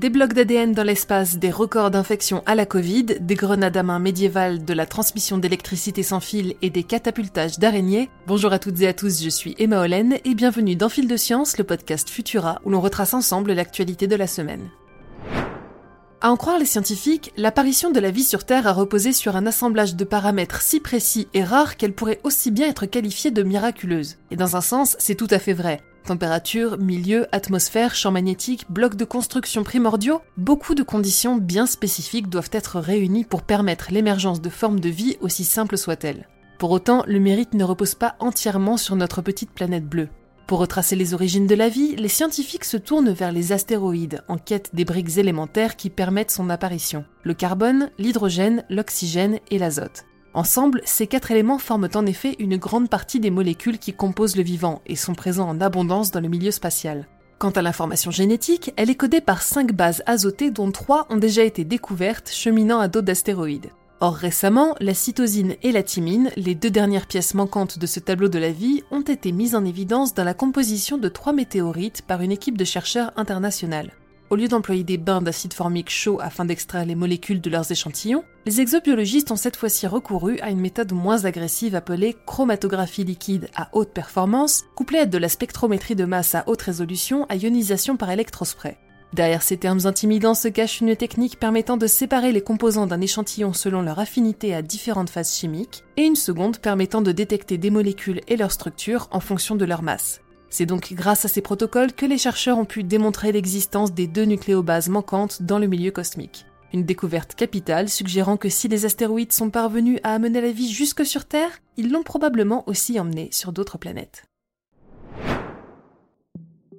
Des blocs d'ADN dans l'espace, des records d'infection à la Covid, des grenades à main médiévales, de la transmission d'électricité sans fil et des catapultages d'araignées. Bonjour à toutes et à tous, je suis Emma Hollen et bienvenue dans Fil de Science, le podcast Futura où l'on retrace ensemble l'actualité de la semaine. À en croire les scientifiques, l'apparition de la vie sur Terre a reposé sur un assemblage de paramètres si précis et rares qu'elle pourrait aussi bien être qualifiée de miraculeuse. Et dans un sens, c'est tout à fait vrai. Température, milieu, atmosphère, champ magnétique, blocs de construction primordiaux, beaucoup de conditions bien spécifiques doivent être réunies pour permettre l'émergence de formes de vie aussi simples soient-elles. Pour autant, le mérite ne repose pas entièrement sur notre petite planète bleue. Pour retracer les origines de la vie, les scientifiques se tournent vers les astéroïdes en quête des briques élémentaires qui permettent son apparition, le carbone, l'hydrogène, l'oxygène et l'azote. Ensemble, ces quatre éléments forment en effet une grande partie des molécules qui composent le vivant et sont présents en abondance dans le milieu spatial. Quant à l'information génétique, elle est codée par cinq bases azotées dont trois ont déjà été découvertes cheminant à dos d'astéroïdes. Or récemment, la cytosine et la thymine, les deux dernières pièces manquantes de ce tableau de la vie, ont été mises en évidence dans la composition de trois météorites par une équipe de chercheurs internationale. Au lieu d'employer des bains d'acide formique chaud afin d'extraire les molécules de leurs échantillons, les exobiologistes ont cette fois-ci recouru à une méthode moins agressive appelée chromatographie liquide à haute performance, couplée à de la spectrométrie de masse à haute résolution à ionisation par électrospray. Derrière ces termes intimidants se cache une technique permettant de séparer les composants d'un échantillon selon leur affinité à différentes phases chimiques, et une seconde permettant de détecter des molécules et leur structure en fonction de leur masse. C'est donc grâce à ces protocoles que les chercheurs ont pu démontrer l'existence des deux nucléobases manquantes dans le milieu cosmique. Une découverte capitale suggérant que si les astéroïdes sont parvenus à amener la vie jusque sur Terre, ils l'ont probablement aussi emmené sur d'autres planètes.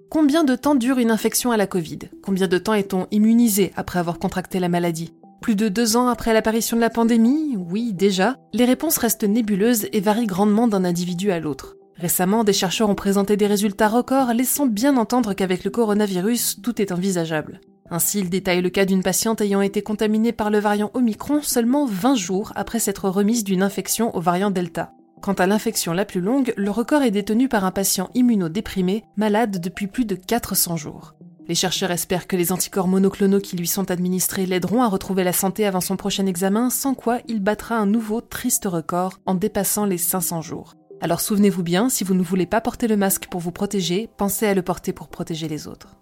Combien de temps dure une infection à la Covid? Combien de temps est-on immunisé après avoir contracté la maladie? Plus de deux ans après l'apparition de la pandémie? Oui, déjà. Les réponses restent nébuleuses et varient grandement d'un individu à l'autre. Récemment, des chercheurs ont présenté des résultats records laissant bien entendre qu'avec le coronavirus, tout est envisageable. Ainsi, il détaille le cas d'une patiente ayant été contaminée par le variant Omicron seulement 20 jours après s'être remise d'une infection au variant Delta. Quant à l'infection la plus longue, le record est détenu par un patient immunodéprimé, malade depuis plus de 400 jours. Les chercheurs espèrent que les anticorps monoclonaux qui lui sont administrés l'aideront à retrouver la santé avant son prochain examen, sans quoi il battra un nouveau triste record en dépassant les 500 jours. Alors souvenez-vous bien, si vous ne voulez pas porter le masque pour vous protéger, pensez à le porter pour protéger les autres.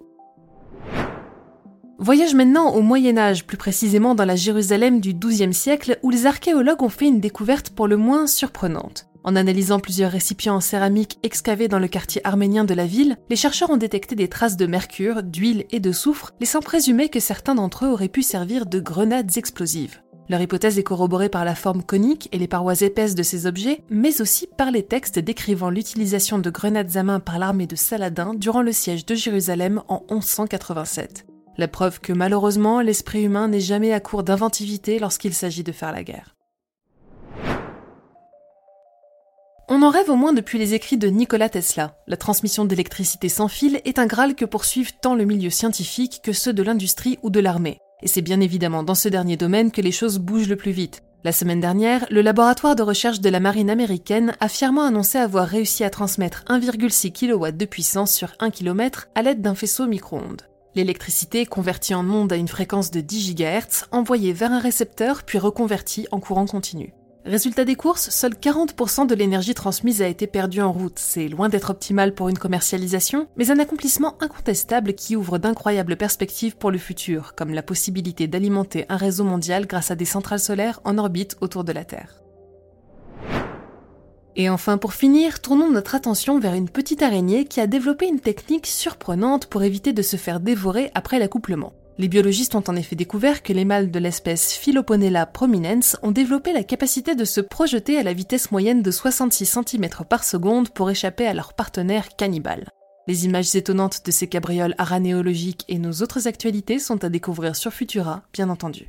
Voyage maintenant au Moyen Âge, plus précisément dans la Jérusalem du XIIe siècle, où les archéologues ont fait une découverte pour le moins surprenante. En analysant plusieurs récipients en céramique excavés dans le quartier arménien de la ville, les chercheurs ont détecté des traces de mercure, d'huile et de soufre, laissant présumer que certains d'entre eux auraient pu servir de grenades explosives. Leur hypothèse est corroborée par la forme conique et les parois épaisses de ces objets, mais aussi par les textes décrivant l'utilisation de grenades à main par l'armée de Saladin durant le siège de Jérusalem en 1187. La preuve que malheureusement l'esprit humain n'est jamais à court d'inventivité lorsqu'il s'agit de faire la guerre. On en rêve au moins depuis les écrits de Nikola Tesla. La transmission d'électricité sans fil est un graal que poursuivent tant le milieu scientifique que ceux de l'industrie ou de l'armée. Et c'est bien évidemment dans ce dernier domaine que les choses bougent le plus vite. La semaine dernière, le laboratoire de recherche de la marine américaine a fièrement annoncé avoir réussi à transmettre 1,6 kW de puissance sur 1 km à l'aide d'un faisceau micro-ondes. L'électricité, convertie en onde à une fréquence de 10 GHz, envoyée vers un récepteur puis reconvertie en courant continu. Résultat des courses, seuls 40% de l'énergie transmise a été perdue en route. C'est loin d'être optimal pour une commercialisation, mais un accomplissement incontestable qui ouvre d'incroyables perspectives pour le futur, comme la possibilité d'alimenter un réseau mondial grâce à des centrales solaires en orbite autour de la Terre. Et enfin, pour finir, tournons notre attention vers une petite araignée qui a développé une technique surprenante pour éviter de se faire dévorer après l'accouplement. Les biologistes ont en effet découvert que les mâles de l'espèce Philoponella prominens ont développé la capacité de se projeter à la vitesse moyenne de 66 cm par seconde pour échapper à leur partenaire cannibale. Les images étonnantes de ces cabrioles aranéologiques et nos autres actualités sont à découvrir sur Futura, bien entendu.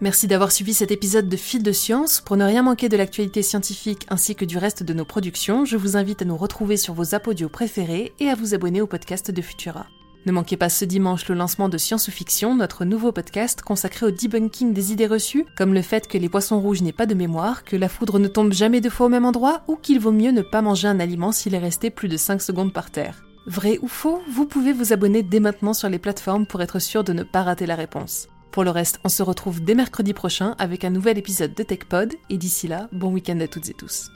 Merci d'avoir suivi cet épisode de Fil de Science. Pour ne rien manquer de l'actualité scientifique ainsi que du reste de nos productions, je vous invite à nous retrouver sur vos apodios préférés et à vous abonner au podcast de Futura. Ne manquez pas ce dimanche le lancement de Science ou Fiction, notre nouveau podcast consacré au debunking des idées reçues, comme le fait que les poissons rouges n'aient pas de mémoire, que la foudre ne tombe jamais deux fois au même endroit, ou qu'il vaut mieux ne pas manger un aliment s'il est resté plus de 5 secondes par terre. Vrai ou faux Vous pouvez vous abonner dès maintenant sur les plateformes pour être sûr de ne pas rater la réponse. Pour le reste, on se retrouve dès mercredi prochain avec un nouvel épisode de TechPod, et d'ici là, bon week-end à toutes et tous.